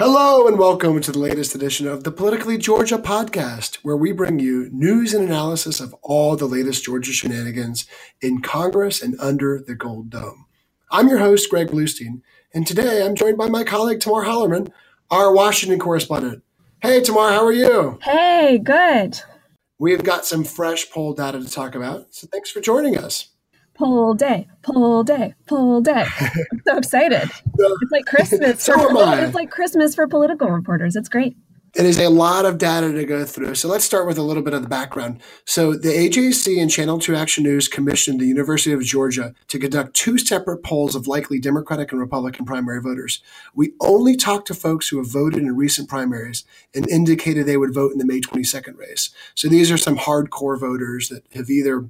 Hello and welcome to the latest edition of the Politically Georgia podcast, where we bring you news and analysis of all the latest Georgia shenanigans in Congress and under the Gold Dome. I'm your host, Greg Bluestein, and today I'm joined by my colleague, Tamar Hallerman, our Washington correspondent. Hey, Tamar, how are you? Hey, good. We've got some fresh poll data to talk about, so thanks for joining us poll day, poll day, poll day. I'm so excited. it's like Christmas. so for, It's like Christmas for political reporters. It's great. It is a lot of data to go through. So let's start with a little bit of the background. So the AJC and Channel 2 Action News commissioned the University of Georgia to conduct two separate polls of likely Democratic and Republican primary voters. We only talked to folks who have voted in recent primaries and indicated they would vote in the May 22nd race. So these are some hardcore voters that have either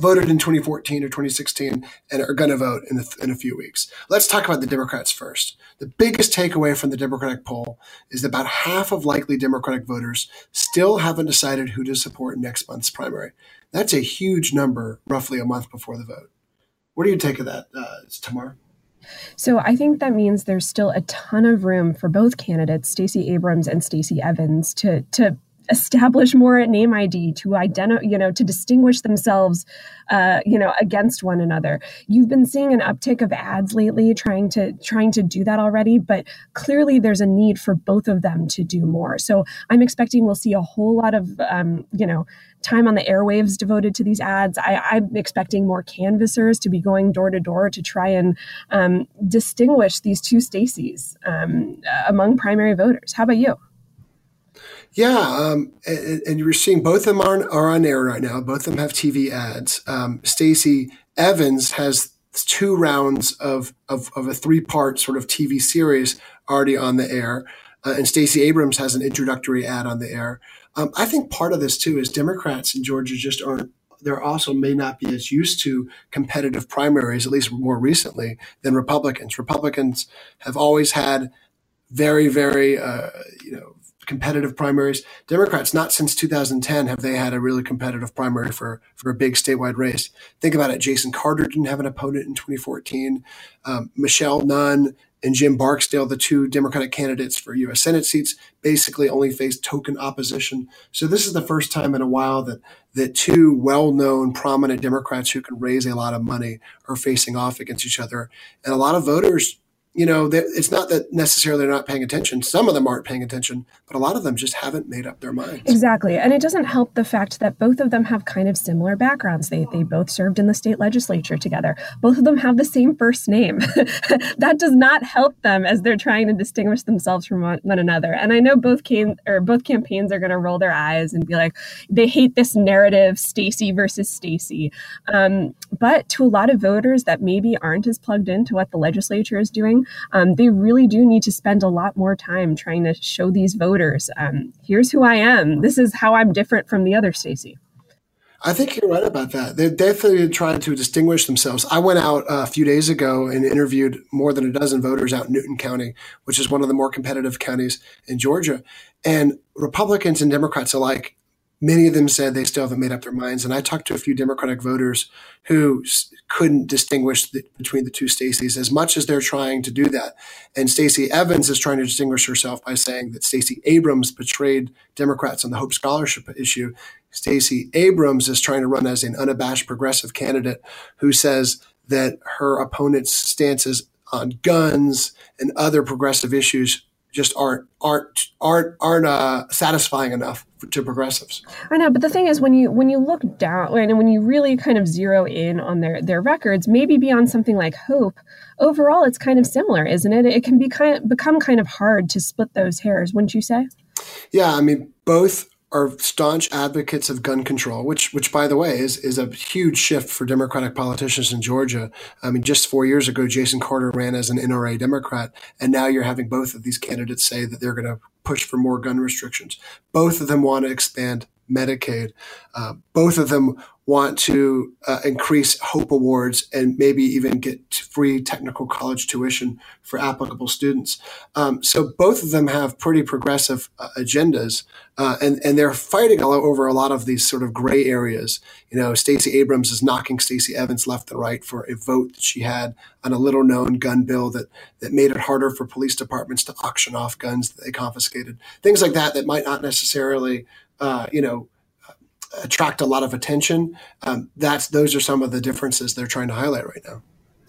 voted in 2014 or 2016 and are going to vote in, the, in a few weeks. Let's talk about the Democrats first. The biggest takeaway from the Democratic poll is that about half of likely Democratic voters still haven't decided who to support next month's primary. That's a huge number, roughly a month before the vote. What do you take of that, uh, Tamar? So I think that means there's still a ton of room for both candidates, Stacey Abrams and Stacey Evans, to to establish more at name ID to identify, you know, to distinguish themselves, uh, you know, against one another. You've been seeing an uptick of ads lately, trying to trying to do that already, but clearly there's a need for both of them to do more. So I'm expecting we'll see a whole lot of, um, you know, time on the airwaves devoted to these ads. I, am expecting more canvassers to be going door to door to try and um, distinguish these two Stacys um, among primary voters. How about you? Yeah, um, and, and, you're seeing both of them are, are on air right now. Both of them have TV ads. Um, Stacey Evans has two rounds of, of, of a three part sort of TV series already on the air. Uh, and Stacey Abrams has an introductory ad on the air. Um, I think part of this too is Democrats in Georgia just aren't. There also may not be as used to competitive primaries, at least more recently, than Republicans. Republicans have always had very, very, uh, you know, competitive primaries. Democrats, not since 2010 have they had a really competitive primary for, for a big statewide race. Think about it. Jason Carter didn't have an opponent in 2014. Um, Michelle Nunn and Jim Barksdale, the two Democratic candidates for U.S. Senate seats, basically only faced token opposition. So this is the first time in a while that that two well-known, prominent Democrats who can raise a lot of money are facing off against each other, and a lot of voters you know, it's not that necessarily they're not paying attention. Some of them aren't paying attention, but a lot of them just haven't made up their minds. Exactly. And it doesn't help the fact that both of them have kind of similar backgrounds. They, they both served in the state legislature together. Both of them have the same first name. that does not help them as they're trying to distinguish themselves from one, one another. And I know both came or both campaigns are going to roll their eyes and be like, they hate this narrative, Stacey versus Stacey. Um, but to a lot of voters that maybe aren't as plugged into what the legislature is doing, um, they really do need to spend a lot more time trying to show these voters um, here's who I am. This is how I'm different from the other Stacey. I think you're right about that. They're definitely trying to distinguish themselves. I went out a few days ago and interviewed more than a dozen voters out in Newton County, which is one of the more competitive counties in Georgia. And Republicans and Democrats alike Many of them said they still haven't made up their minds. And I talked to a few Democratic voters who couldn't distinguish the, between the two Stacys as much as they're trying to do that. And Stacey Evans is trying to distinguish herself by saying that Stacey Abrams betrayed Democrats on the Hope Scholarship issue. Stacey Abrams is trying to run as an unabashed progressive candidate who says that her opponent's stances on guns and other progressive issues just aren't aren't aren't aren't uh, satisfying enough to progressives. I know, but the thing is, when you when you look down and when you really kind of zero in on their their records, maybe beyond something like Hope, overall it's kind of similar, isn't it? It can be kind of, become kind of hard to split those hairs, wouldn't you say? Yeah, I mean, both are staunch advocates of gun control, which, which by the way, is is a huge shift for Democratic politicians in Georgia. I mean, just four years ago, Jason Carter ran as an NRA Democrat, and now you're having both of these candidates say that they're going to push for more gun restrictions. Both of them want to expand Medicaid. Uh, both of them want to uh, increase Hope Awards and maybe even get free technical college tuition for applicable students. Um, so both of them have pretty progressive uh, agendas, uh, and and they're fighting all over a lot of these sort of gray areas. You know, Stacey Abrams is knocking Stacey Evans left and right for a vote that she had on a little known gun bill that that made it harder for police departments to auction off guns that they confiscated. Things like that that might not necessarily, uh, you know attract a lot of attention. Um, that's those are some of the differences they're trying to highlight right now.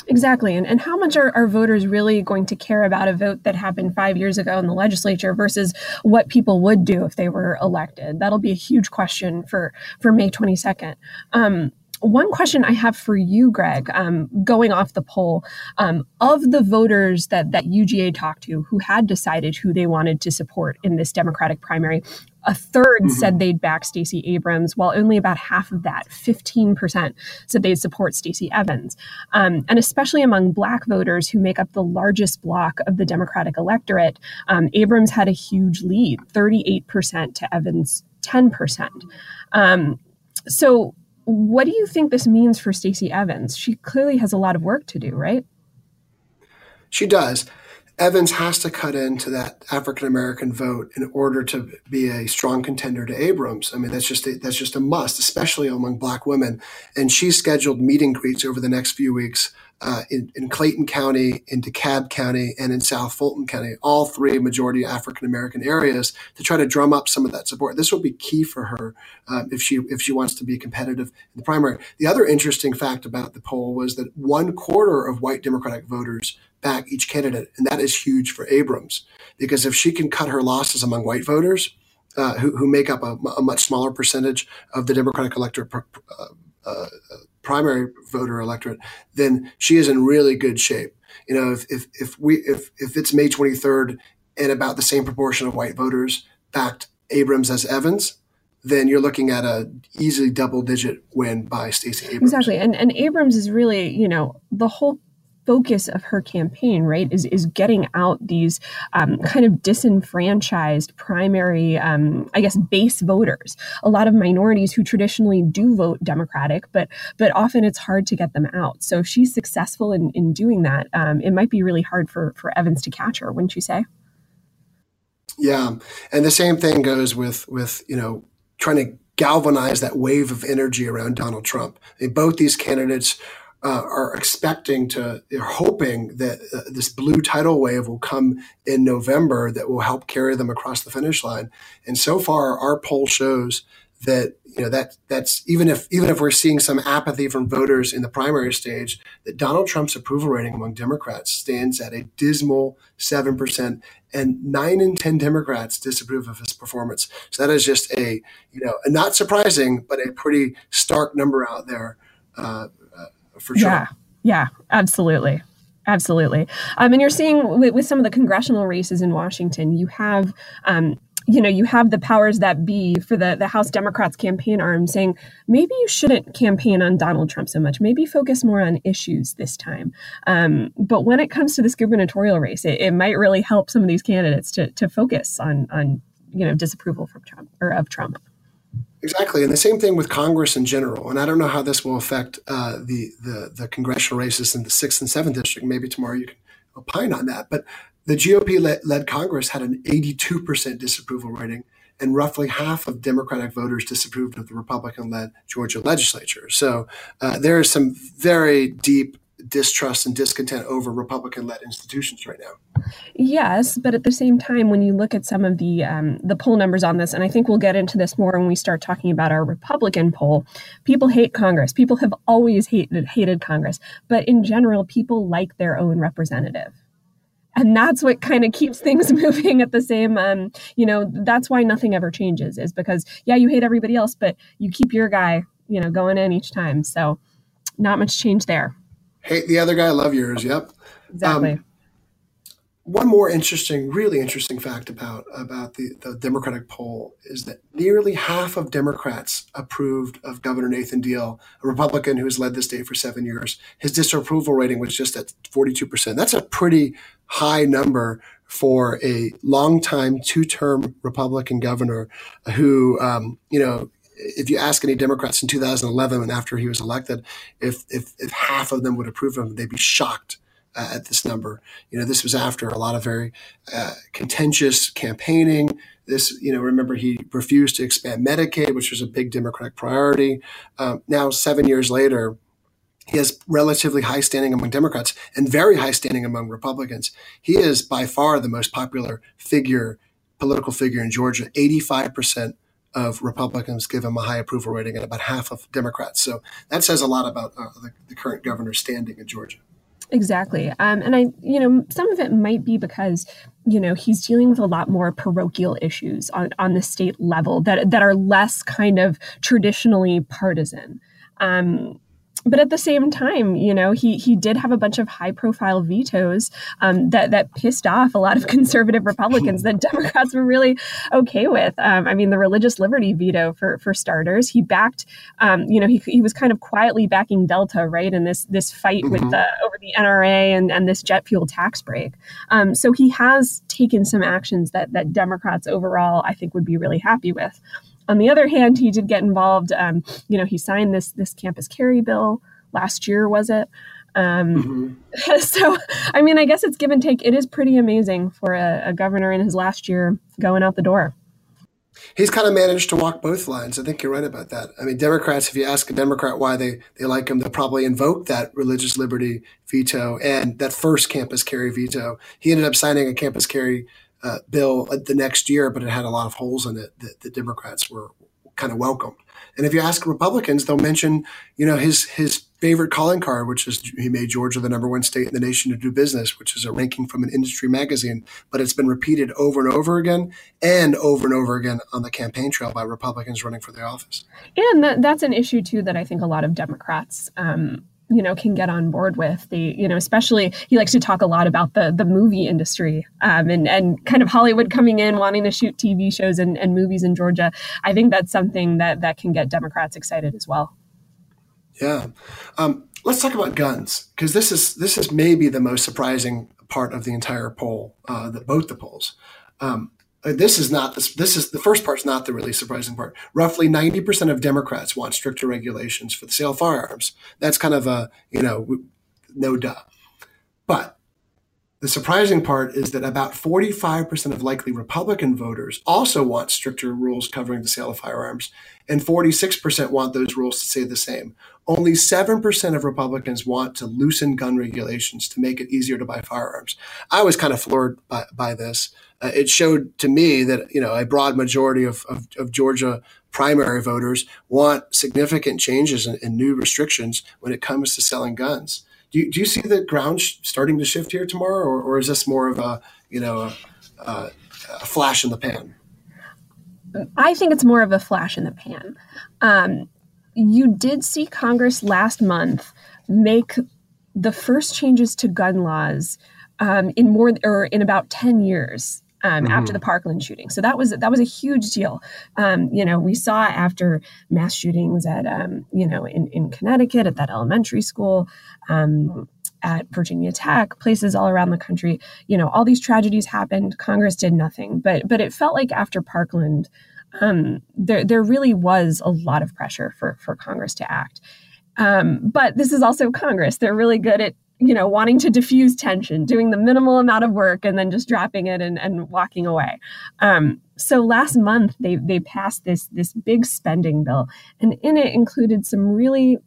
Exactly. And, and how much are, are voters really going to care about a vote that happened five years ago in the legislature versus what people would do if they were elected? That'll be a huge question for, for May 22nd. Um, one question I have for you, Greg, um, going off the poll, um, of the voters that that UGA talked to who had decided who they wanted to support in this Democratic primary, a 3rd mm-hmm. said they'd back Stacey Abrams, while only about half of that, 15%, said they'd support Stacey Evans. Um, and especially among Black voters who make up the largest block of the Democratic electorate, um, Abrams had a huge lead, 38% to Evans' 10%. Um, so, what do you think this means for Stacey Evans? She clearly has a lot of work to do, right? She does. Evans has to cut into that African American vote in order to be a strong contender to Abrams. I mean, that's just a, that's just a must, especially among Black women. And she's scheduled meeting greets over the next few weeks uh, in, in, Clayton County, in DeKalb County, and in South Fulton County, all three majority African American areas, to try to drum up some of that support. This will be key for her um, if she if she wants to be competitive in the primary. The other interesting fact about the poll was that one quarter of white Democratic voters back each candidate. And that is huge for Abrams because if she can cut her losses among white voters, uh, who, who, make up a, a, much smaller percentage of the Democratic electorate, uh, primary voter electorate, then she is in really good shape. You know, if, if, if we if, if it's May 23rd and about the same proportion of white voters backed Abrams as Evans, then you're looking at a easily double digit win by Stacey Abrams. Exactly. And and Abrams is really, you know, the whole focus of her campaign, right, is is getting out these um, kind of disenfranchised primary, um, I guess, base voters. A lot of minorities who traditionally do vote Democratic, but but often it's hard to get them out. So if she's successful in in doing that, um, it might be really hard for for Evans to catch her, wouldn't you say? Yeah, and the same thing goes with with you know trying to galvanize that wave of energy around Donald Trump. I both these candidates uh, are expecting to, they're hoping that uh, this blue tidal wave will come in November that will help carry them across the finish line. And so far, our poll shows that you know that that's even if even if we're seeing some apathy from voters in the primary stage, that Donald Trump's approval rating among Democrats stands at a dismal seven percent, and nine in ten Democrats disapprove of his performance. So that is just a you know not surprising, but a pretty stark number out there. Uh, for sure. Yeah, yeah, absolutely. Absolutely. Um, and you're seeing with, with, some of the congressional races in Washington, you have, um, you know, you have the powers that be for the, the House Democrats campaign arm saying, maybe you shouldn't campaign on Donald Trump so much. Maybe focus more on issues this time. Um, but when it comes to this gubernatorial race, it, it might really help some of these candidates to, to focus on, on, you know, disapproval from Trump or of Trump. Exactly, and the same thing with Congress in general. And I don't know how this will affect uh, the, the, the congressional races in the sixth and seventh district. Maybe tomorrow you can opine on that. But the GOP led Congress had an 82% disapproval rating, and roughly half of Democratic voters disapproved of the Republican led Georgia legislature. So uh, there is some very deep distrust and discontent over Republican led institutions right now. Yes, but at the same time, when you look at some of the um, the poll numbers on this, and I think we'll get into this more when we start talking about our Republican poll, people hate Congress. People have always hated hated Congress, but in general, people like their own representative and that's what kind of keeps things moving at the same um, you know that's why nothing ever changes is because yeah you hate everybody else but you keep your guy you know going in each time so not much change there hate the other guy love yours yep exactly um, one more interesting, really interesting fact about about the, the Democratic poll is that nearly half of Democrats approved of Governor Nathan Deal, a Republican who has led the state for seven years. His disapproval rating was just at 42%. That's a pretty high number for a longtime two-term Republican governor who, um, you know, if you ask any Democrats in 2011 and after he was elected, if, if, if half of them would approve of him, they'd be shocked uh, at this number. You know, this was after a lot of very uh, contentious campaigning. This, you know, remember he refused to expand Medicaid, which was a big Democratic priority. Um, now, seven years later, he has relatively high standing among Democrats and very high standing among Republicans. He is by far the most popular figure, political figure in Georgia. 85% of Republicans give him a high approval rating and about half of Democrats. So that says a lot about uh, the, the current governor's standing in Georgia. Exactly. Um, and I, you know, some of it might be because, you know, he's dealing with a lot more parochial issues on, on the state level that, that are less kind of traditionally partisan. Um, but at the same time, you know, he he did have a bunch of high profile vetoes um, that that pissed off a lot of conservative Republicans that Democrats were really okay with. Um, I mean, the religious liberty veto for for starters. He backed, um, you know, he, he was kind of quietly backing Delta, right, in this this fight mm-hmm. with the over the NRA and and this jet fuel tax break. Um, so he has taken some actions that that Democrats overall, I think, would be really happy with. On the other hand, he did get involved. Um, you know, he signed this this campus carry bill last year, was it? Um, mm-hmm. So, I mean, I guess it's give and take. It is pretty amazing for a, a governor in his last year going out the door he's kind of managed to walk both lines. I think you're right about that. I mean, Democrats, if you ask a Democrat why they, they like him, they'll probably invoke that religious liberty veto and that first campus carry veto. He ended up signing a campus carry uh, bill the next year, but it had a lot of holes in it that the Democrats were kind of welcomed. And if you ask Republicans, they'll mention, you know, his his favorite calling card, which is he made Georgia the number one state in the nation to do business, which is a ranking from an industry magazine. But it's been repeated over and over again and over and over again on the campaign trail by Republicans running for the office. And that, that's an issue too that I think a lot of Democrats um, you know can get on board with. The you know especially he likes to talk a lot about the the movie industry um, and and kind of hollywood coming in wanting to shoot tv shows and, and movies in georgia. I think that's something that that can get democrats excited as well. Yeah. Um, let's talk about guns because this is this is maybe the most surprising part of the entire poll uh, both the polls. Um, Uh, this is not this, this is the first part's not the really surprising part. Roughly 90% of Democrats want stricter regulations for the sale of firearms. That's kind of a, you know, no duh. But the surprising part is that about 45% of likely Republican voters also want stricter rules covering the sale of firearms, and 46% want those rules to stay the same. Only 7% of Republicans want to loosen gun regulations to make it easier to buy firearms. I was kind of floored by, by this uh, it showed to me that you know a broad majority of, of, of Georgia primary voters want significant changes and, new restrictions when it comes to selling guns. Do you, do you see the ground sh- starting to shift here tomorrow, or, or is this more of a you know a, a, a, flash in the pan? I think it's more of a flash in the pan. Um, you did see Congress last month make the first changes to gun laws um, in more or in about 10 years um, mm-hmm. after the Parkland shooting. So that was that was a huge deal. Um, you know, we saw after mass shootings at um, you know in, in Connecticut at that elementary school. Um, at Virginia Tech, places all around the country, you know, all these tragedies happened. Congress did nothing, but but it felt like after Parkland, um, there there really was a lot of pressure for for Congress to act. Um, but this is also Congress. They're really good at you know, wanting to diffuse tension, doing the minimal amount of work and then just dropping it and, and walking away. Um, so last month they they passed this this big spending bill, and in it included some really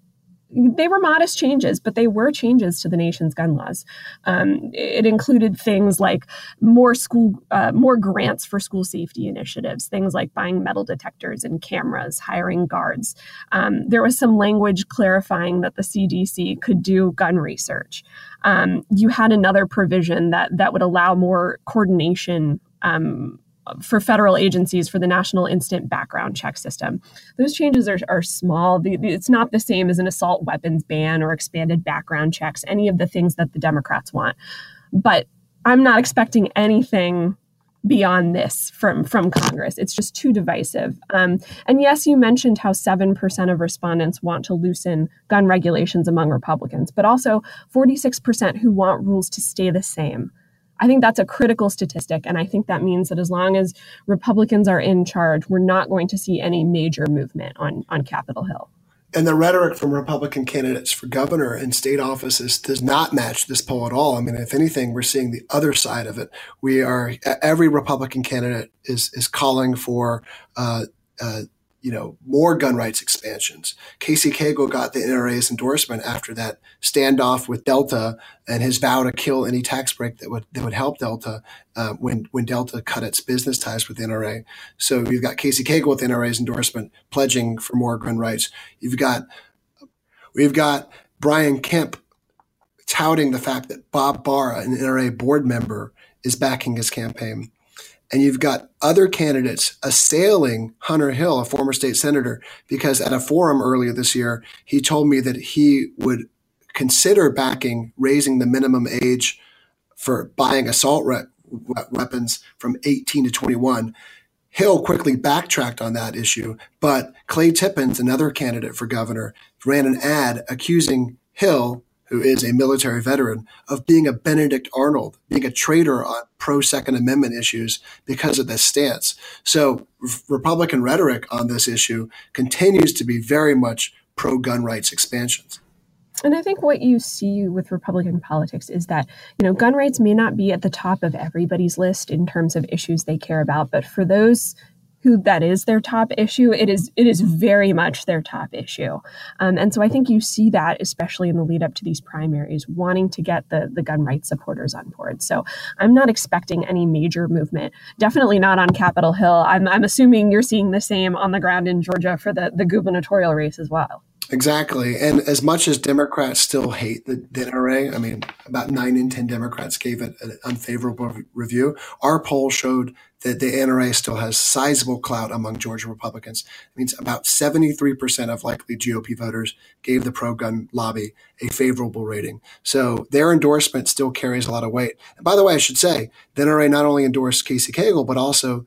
they were modest changes, but they were changes to the nation's gun laws. Um, it included things like more school, uh, more grants for school safety initiatives, things like buying metal detectors and cameras, hiring guards. Um, there was some language clarifying that the CDC could do gun research. Um, you had another provision that that would allow more coordination um, for federal agencies for the National Instant Background Check System. Those changes are, are small. It's not the same as an assault weapons ban or expanded background checks, any of the things that the Democrats want. But I'm not expecting anything beyond this from from Congress. It's just too divisive. Um, and yes, you mentioned how seven percent of respondents want to loosen gun regulations among Republicans, but also 46 percent who want rules to stay the same. I think that's a critical statistic. And I think that means that as long as Republicans are in charge, we're not going to see any major movement on, on Capitol Hill. And the rhetoric from Republican candidates for governor and state offices does not match this poll at all. I mean, if anything, we're seeing the other side of it. We are every Republican candidate is is calling for uh, uh, you know, more gun rights expansions. Casey Cagle got the NRA's endorsement after that standoff with Delta and his vow to kill any tax break that would that would help Delta uh, when when Delta cut its business ties with the NRA. So you've got Casey Cagle with the NRA's endorsement pledging for more gun rights. You've got we've got Brian Kemp touting the fact that Bob Barr, an NRA board member, is backing his campaign. And you've got other candidates assailing Hunter Hill, a former state senator, because at a forum earlier this year, he told me that he would consider backing raising the minimum age for buying assault re- weapons from 18 to 21. Hill quickly backtracked on that issue, but Clay Tippins, another candidate for governor, ran an ad accusing Hill who is a military veteran, of being a Benedict Arnold, being a traitor on pro Second Amendment issues because of this stance. So, Republican rhetoric on this issue continues to be very much pro gun rights expansions. And I think what you see with Republican politics is that, you know, gun rights may not be at the top of everybody's list in terms of issues they care about, but for those who that is their top issue it is it is very much their top issue. Um, and so i think you see that especially in the lead up to these primaries wanting to get the the gun rights supporters on board. So i'm not expecting any major movement definitely not on capitol hill. I'm, I'm assuming you're seeing the same on the ground in georgia for the the gubernatorial race as well Exactly. And as much as Democrats still hate the, the NRA, I mean, about nine in 10 Democrats gave it an unfavorable review. Our poll showed that the NRA still has sizable clout among Georgia Republicans. It means about 73% of likely GOP voters gave the pro gun lobby a favorable rating. So their endorsement still carries a lot of weight. And by the way, I should say, the NRA not only endorsed Casey Cagle, but also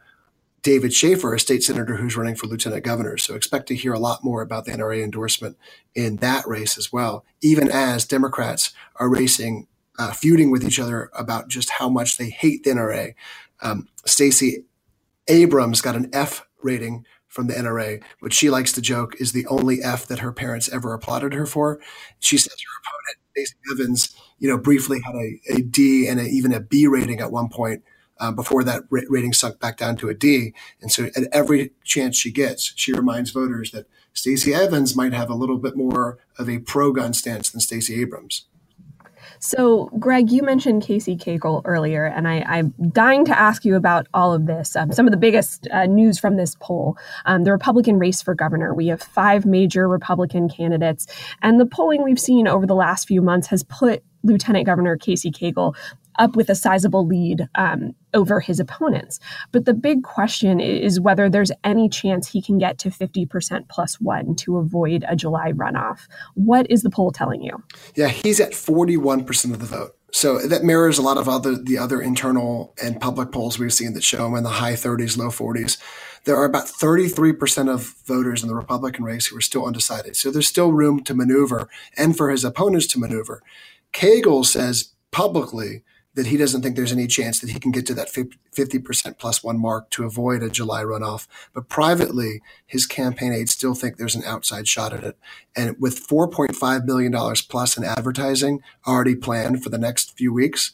David Shafer, a state senator who's running for lieutenant governor. So expect to hear a lot more about the NRA endorsement in that race as well, even as Democrats are racing, uh, feuding with each other about just how much they hate the NRA. Um, Stacey Abrams got an F rating from the NRA, which she likes to joke is the only F that her parents ever applauded her for. She says her opponent, Stacey Evans, you know, briefly had a, a D and a, even a B rating at one point uh, before that rating sunk back down to a D. And so at every chance she gets, she reminds voters that Stacey Evans might have a little bit more of a pro gun stance than Stacey Abrams. So, Greg, you mentioned Casey Cagle earlier, and I, am dying to ask you about all of this. Um, some of the biggest uh, news from this poll um, the Republican race for governor. We have five major Republican candidates, and the polling we've seen over the last few months has put Lieutenant Governor Casey Cagle up with a sizable lead um, over his opponents. But the big question is whether there's any chance he can get to 50% plus one to avoid a July runoff. What is the poll telling you? Yeah, he's at 41% of the vote. So that mirrors a lot of other the other internal and public polls we've seen that show him in the high 30s, low 40s. There are about 33% of voters in the Republican race who are still undecided. So there's still room to maneuver and for his opponents to maneuver. Cagle says publicly that he doesn't think there's any chance that he can get to that 50% plus one mark to avoid a July runoff. But privately, his campaign aides still think there's an outside shot at it. And with $4.5 million plus in advertising already planned for the next few weeks,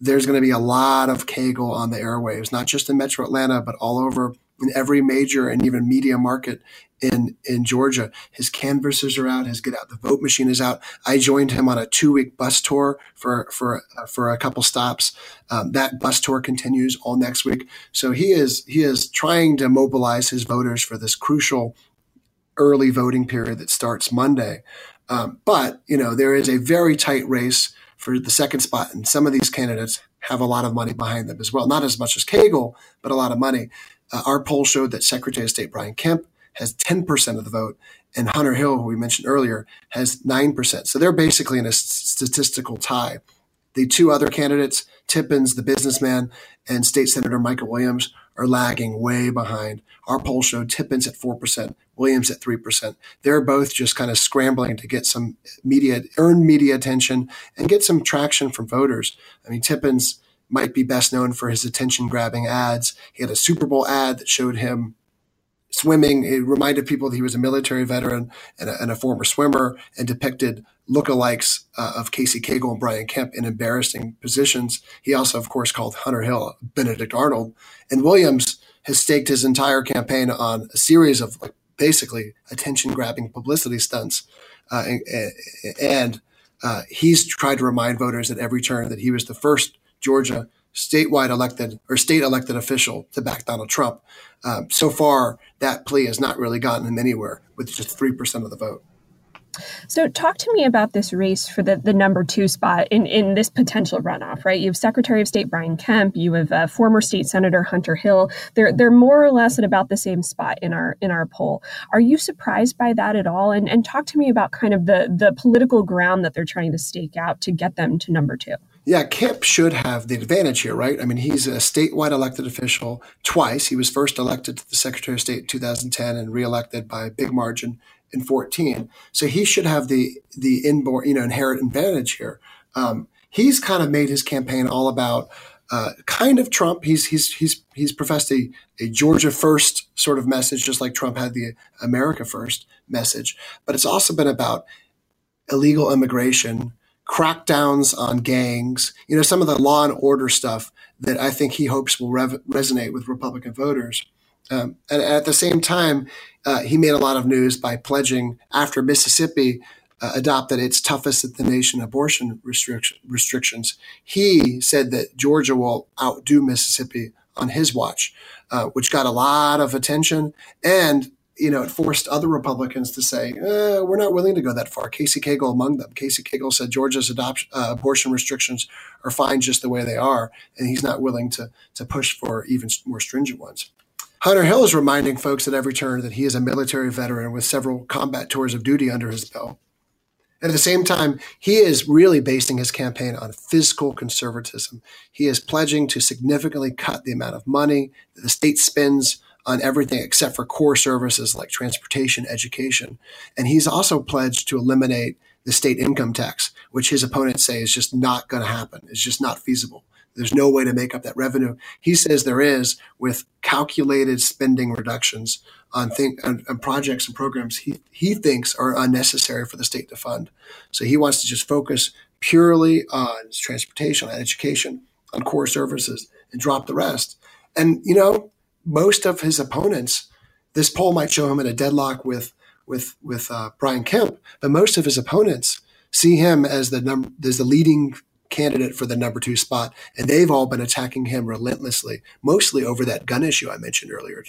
there's going to be a lot of Cagle on the airwaves, not just in metro Atlanta, but all over in every major and even media market in in Georgia. His canvassers are out. His get out the vote machine is out. I joined him on a two week bus tour for for uh, for a couple stops. Um, that bus tour continues all next week. So he is he is trying to mobilize his voters for this crucial early voting period that starts Monday. Um, but you know there is a very tight race for the second spot, and some of these candidates have a lot of money behind them as well. Not as much as Cagle, but a lot of money. Uh, our poll showed that Secretary of State Brian Kemp has 10% of the vote, and Hunter Hill, who we mentioned earlier, has 9%. So they're basically in a statistical tie. The two other candidates, Tippins, the businessman, and State Senator Michael Williams, are lagging way behind. Our poll showed Tippins at 4%, Williams at 3%. They're both just kind of scrambling to get some media, earn media attention and get some traction from voters. I mean, Tippins might be best known for his attention grabbing ads. He had a Super Bowl ad that showed him swimming. It reminded people that he was a military veteran and a, and a former swimmer and depicted lookalikes uh, of Casey Cagle and Brian Kemp in embarrassing positions. He also, of course, called Hunter Hill Benedict Arnold. And Williams has staked his entire campaign on a series of like, basically attention grabbing publicity stunts. Uh, and, and uh, he's tried to remind voters at every turn that he was the first Georgia statewide elected or state elected official to back Donald Trump. Um, so far, that plea has not really gotten him anywhere with just 3% of the vote. So, talk to me about this race for the, the number two spot in, in this potential runoff, right? You have Secretary of State Brian Kemp, you have uh, former State Senator Hunter Hill. They're they're more or less at about the same spot in our in our poll. Are you surprised by that at all? And and talk to me about kind of the the political ground that they're trying to stake out to get them to number two. Yeah, Kemp should have the advantage here, right? I mean, he's a statewide elected official twice. He was first elected to the Secretary of State in 2010 and reelected by a big margin in 14. So he should have the the inborn, you know, inherent advantage here. Um, he's kind of made his campaign all about uh, kind of Trump. He's he's he's he's professed a, a Georgia first sort of message, just like Trump had the America first message. But it's also been about illegal immigration crackdowns on gangs, you know, some of the law and order stuff that I think he hopes will rev- resonate with Republican voters. Um, and at the same time, uh, he made a lot of news by pledging after Mississippi uh, adopted its toughest in the nation abortion restriction, restrictions. He said that Georgia will outdo Mississippi on his watch, uh, which got a lot of attention. And you know, it forced other Republicans to say, eh, we're not willing to go that far. Casey Cagle among them. Casey Cagle said Georgia's adoption, uh, abortion restrictions are fine just the way they are, and he's not willing to, to push for even more stringent ones. Hunter Hill is reminding folks at every turn that he is a military veteran with several combat tours of duty under his belt. And at the same time, he is really basing his campaign on fiscal conservatism. He is pledging to significantly cut the amount of money that the state spends on everything except for core services like transportation, education. And he's also pledged to eliminate the state income tax, which his opponents say is just not going to happen. It's just not feasible. There's no way to make up that revenue. He says there is with calculated spending reductions on, think, on, on projects and programs he, he thinks are unnecessary for the state to fund. So he wants to just focus purely on transportation, on education, on core services, and drop the rest. And, you know, most of his opponents, this poll might show him in a deadlock with with with uh, Brian Kemp, but most of his opponents see him as the number as the leading candidate for the number two spot, and they've all been attacking him relentlessly, mostly over that gun issue I mentioned earlier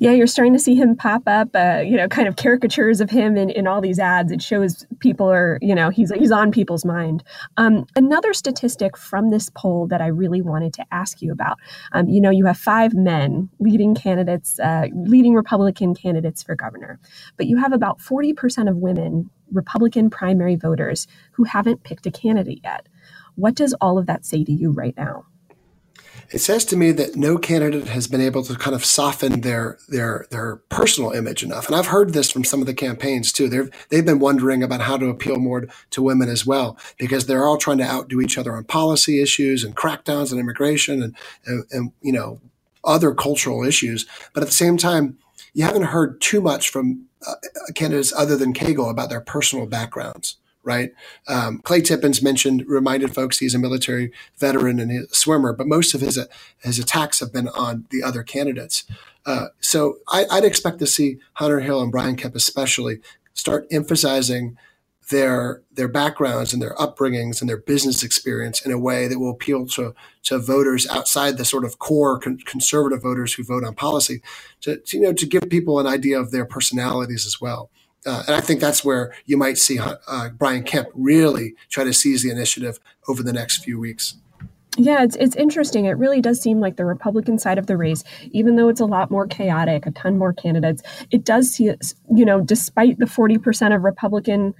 yeah, you're starting to see him pop up, uh, you know, kind of caricatures of him in, in all these ads. It shows people are, you know, he's, he's on people's mind. Um, another statistic from this poll that I really wanted to ask you about, um, you know, you have five men leading candidates, uh, leading Republican candidates for governor, but you have about 40% of women, Republican primary voters, who haven't picked a candidate yet. What does all of that say to you right now? It says to me that no candidate has been able to kind of soften their their their personal image enough. And I've heard this from some of the campaigns too. They've they've been wondering about how to appeal more to women as well because they're all trying to outdo each other on policy issues and crackdowns on immigration and, and, and you know other cultural issues. But at the same time, you haven't heard too much from uh, candidates other than Cagle about their personal backgrounds right? Um, Clay Tippins mentioned, reminded folks he's a military veteran and a swimmer, but most of his his attacks have been on the other candidates. Uh, so I, would expect to see Hunter Hill and Brian Kemp especially start emphasizing their their backgrounds and their upbringings and their business experience in a way that will appeal to to voters outside the sort of core con- conservative voters who vote on policy to, to, you know to give people an idea of their personalities as well uh, and I think that's where you might see uh, Brian Kemp really try to seize the initiative over the next few weeks. Yeah, it's it's interesting. It really does seem like the Republican side of the race, even though it's a lot more chaotic, a ton more candidates, it does see, you know, despite the 40% of Republican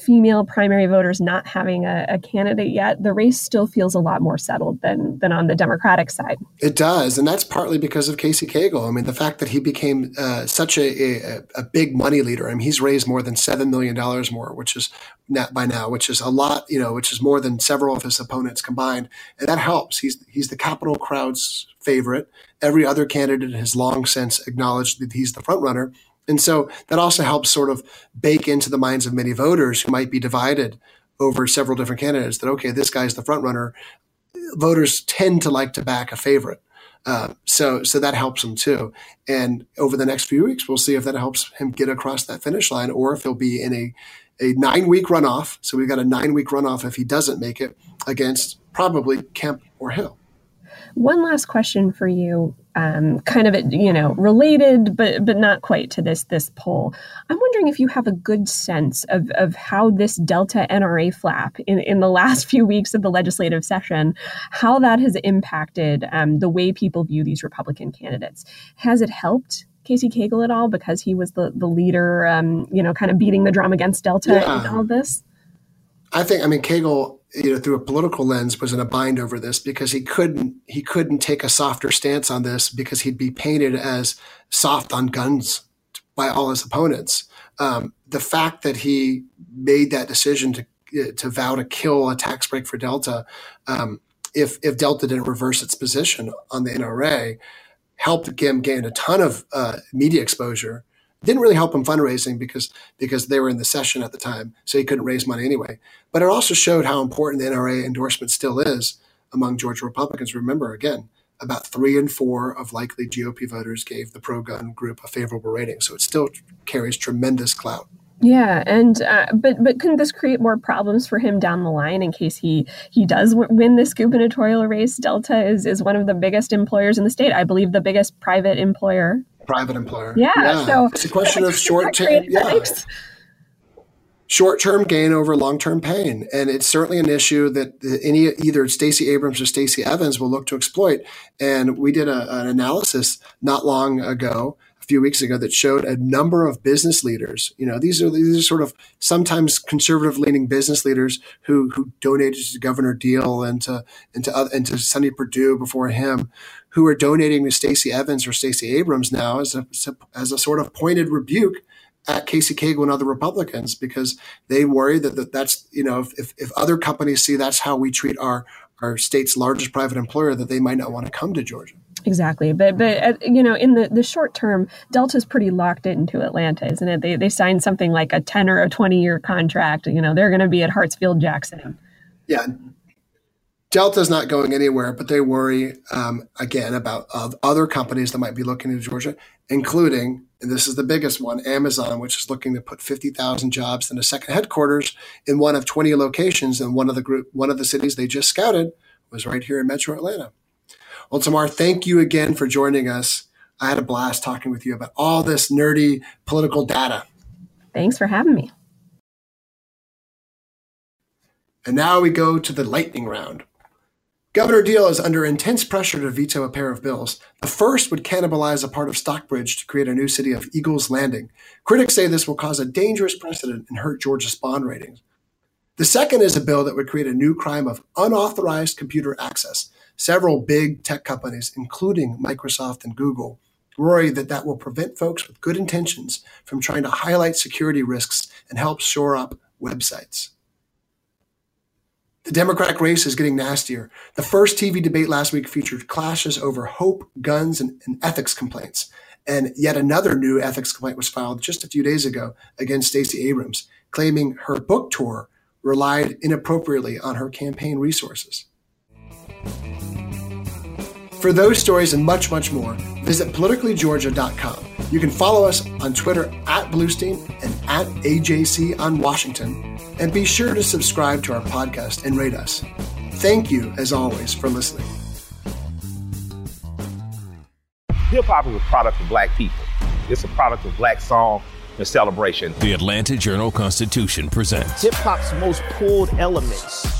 female primary voters not having a, a, candidate yet, the race still feels a lot more settled than than on the Democratic side. It does, and that's partly because of Casey Cagle. I mean, the fact that he became uh, such a, a, a, big money leader. I mean, he's raised more than seven million dollars more, which is not by now, which is a lot. You know, which is more than several of his opponents combined, and that helps. He's he's the capital crowd's favorite. Every other candidate has long since acknowledged that he's the front runner. And so that also helps sort of bake into the minds of many voters who might be divided over several different candidates that, okay, this guy's the front runner. Voters tend to like to back a favorite. Uh, so, so that helps him too. And over the next few weeks, we'll see if that helps him get across that finish line or if he'll be in a, a nine week runoff. So we've got a nine week runoff if he doesn't make it against probably Kemp or Hill. One last question for you, um, kind of you know related, but but not quite to this this poll. I'm wondering if you have a good sense of of how this Delta NRA flap in in the last few weeks of the legislative session, how that has impacted um, the way people view these Republican candidates. Has it helped Casey Cagle at all because he was the the leader, um, you know, kind of beating the drum against Delta yeah. in all this? I think I mean Cagle you know, through a political lens, was in a bind over this because he couldn't he couldn't take a softer stance on this because he'd be painted as soft on guns by all his opponents. Um, the fact that he made that decision to to vow to kill a tax break for Delta, um, if if Delta didn't reverse its position on the NRA, helped him gain a ton of uh, media exposure didn't really help him fundraising because because they were in the session at the time, so he couldn't raise money anyway. But it also showed how important the NRA endorsement still is among Georgia Republicans. Remember, again, about three and four of likely GOP voters gave the pro-gun group a favorable rating, so it still carries tremendous clout. Yeah, and uh, but but couldn't this create more problems for him down the line in case he he does w- win this gubernatorial race? Delta is is one of the biggest employers in the state. I believe the biggest private employer private employer. Yeah, yeah. so it's a question of short term. Yeah. Short term gain over long term pain, and it's certainly an issue that any either Stacey Abrams or Stacey Evans will look to exploit. And we did a, an analysis not long ago a few weeks ago that showed a number of business leaders. You know, these are these are sort of sometimes conservative leaning business leaders who who donated to Governor Deal and to and to and to Sonny Perdue before him, who are donating to Stacey Evans or Stacey Abrams now as a as a sort of pointed rebuke at Casey Cagle and other Republicans because they worry that, that that's you know if, if other companies see that's how we treat our our state's largest private employer that they might not want to come to Georgia. Exactly, but but uh, you know, in the, the short term, Delta's pretty locked into Atlanta, isn't it? They they signed something like a ten or a twenty year contract. You know, they're going to be at Hartsfield Jackson. Yeah, Delta's not going anywhere, but they worry um, again about uh, other companies that might be looking to Georgia, including and this is the biggest one, Amazon, which is looking to put fifty thousand jobs in a second headquarters in one of twenty locations, and one of the group, one of the cities they just scouted was right here in Metro Atlanta. Well, Tamar, thank you again for joining us. I had a blast talking with you about all this nerdy political data. Thanks for having me. And now we go to the lightning round. Governor Deal is under intense pressure to veto a pair of bills. The first would cannibalize a part of Stockbridge to create a new city of Eagles Landing. Critics say this will cause a dangerous precedent and hurt Georgia's bond ratings. The second is a bill that would create a new crime of unauthorized computer access. Several big tech companies, including Microsoft and Google, worry that that will prevent folks with good intentions from trying to highlight security risks and help shore up websites. The Democratic race is getting nastier. The first TV debate last week featured clashes over hope, guns, and, and, ethics complaints. And yet another new ethics complaint was filed just a few days ago against Stacey Abrams, claiming her book tour relied inappropriately on her campaign resources. For those stories and much, much more, visit politicallygeorgia.com. You can follow us on Twitter at Bluestein and at AJC on Washington, and be sure to subscribe to our podcast and rate us. Thank you, as always, for listening. Hip hop is a product of black people. It's a product of black song and celebration. The Atlanta Journal Constitution presents Hip hop's most pulled elements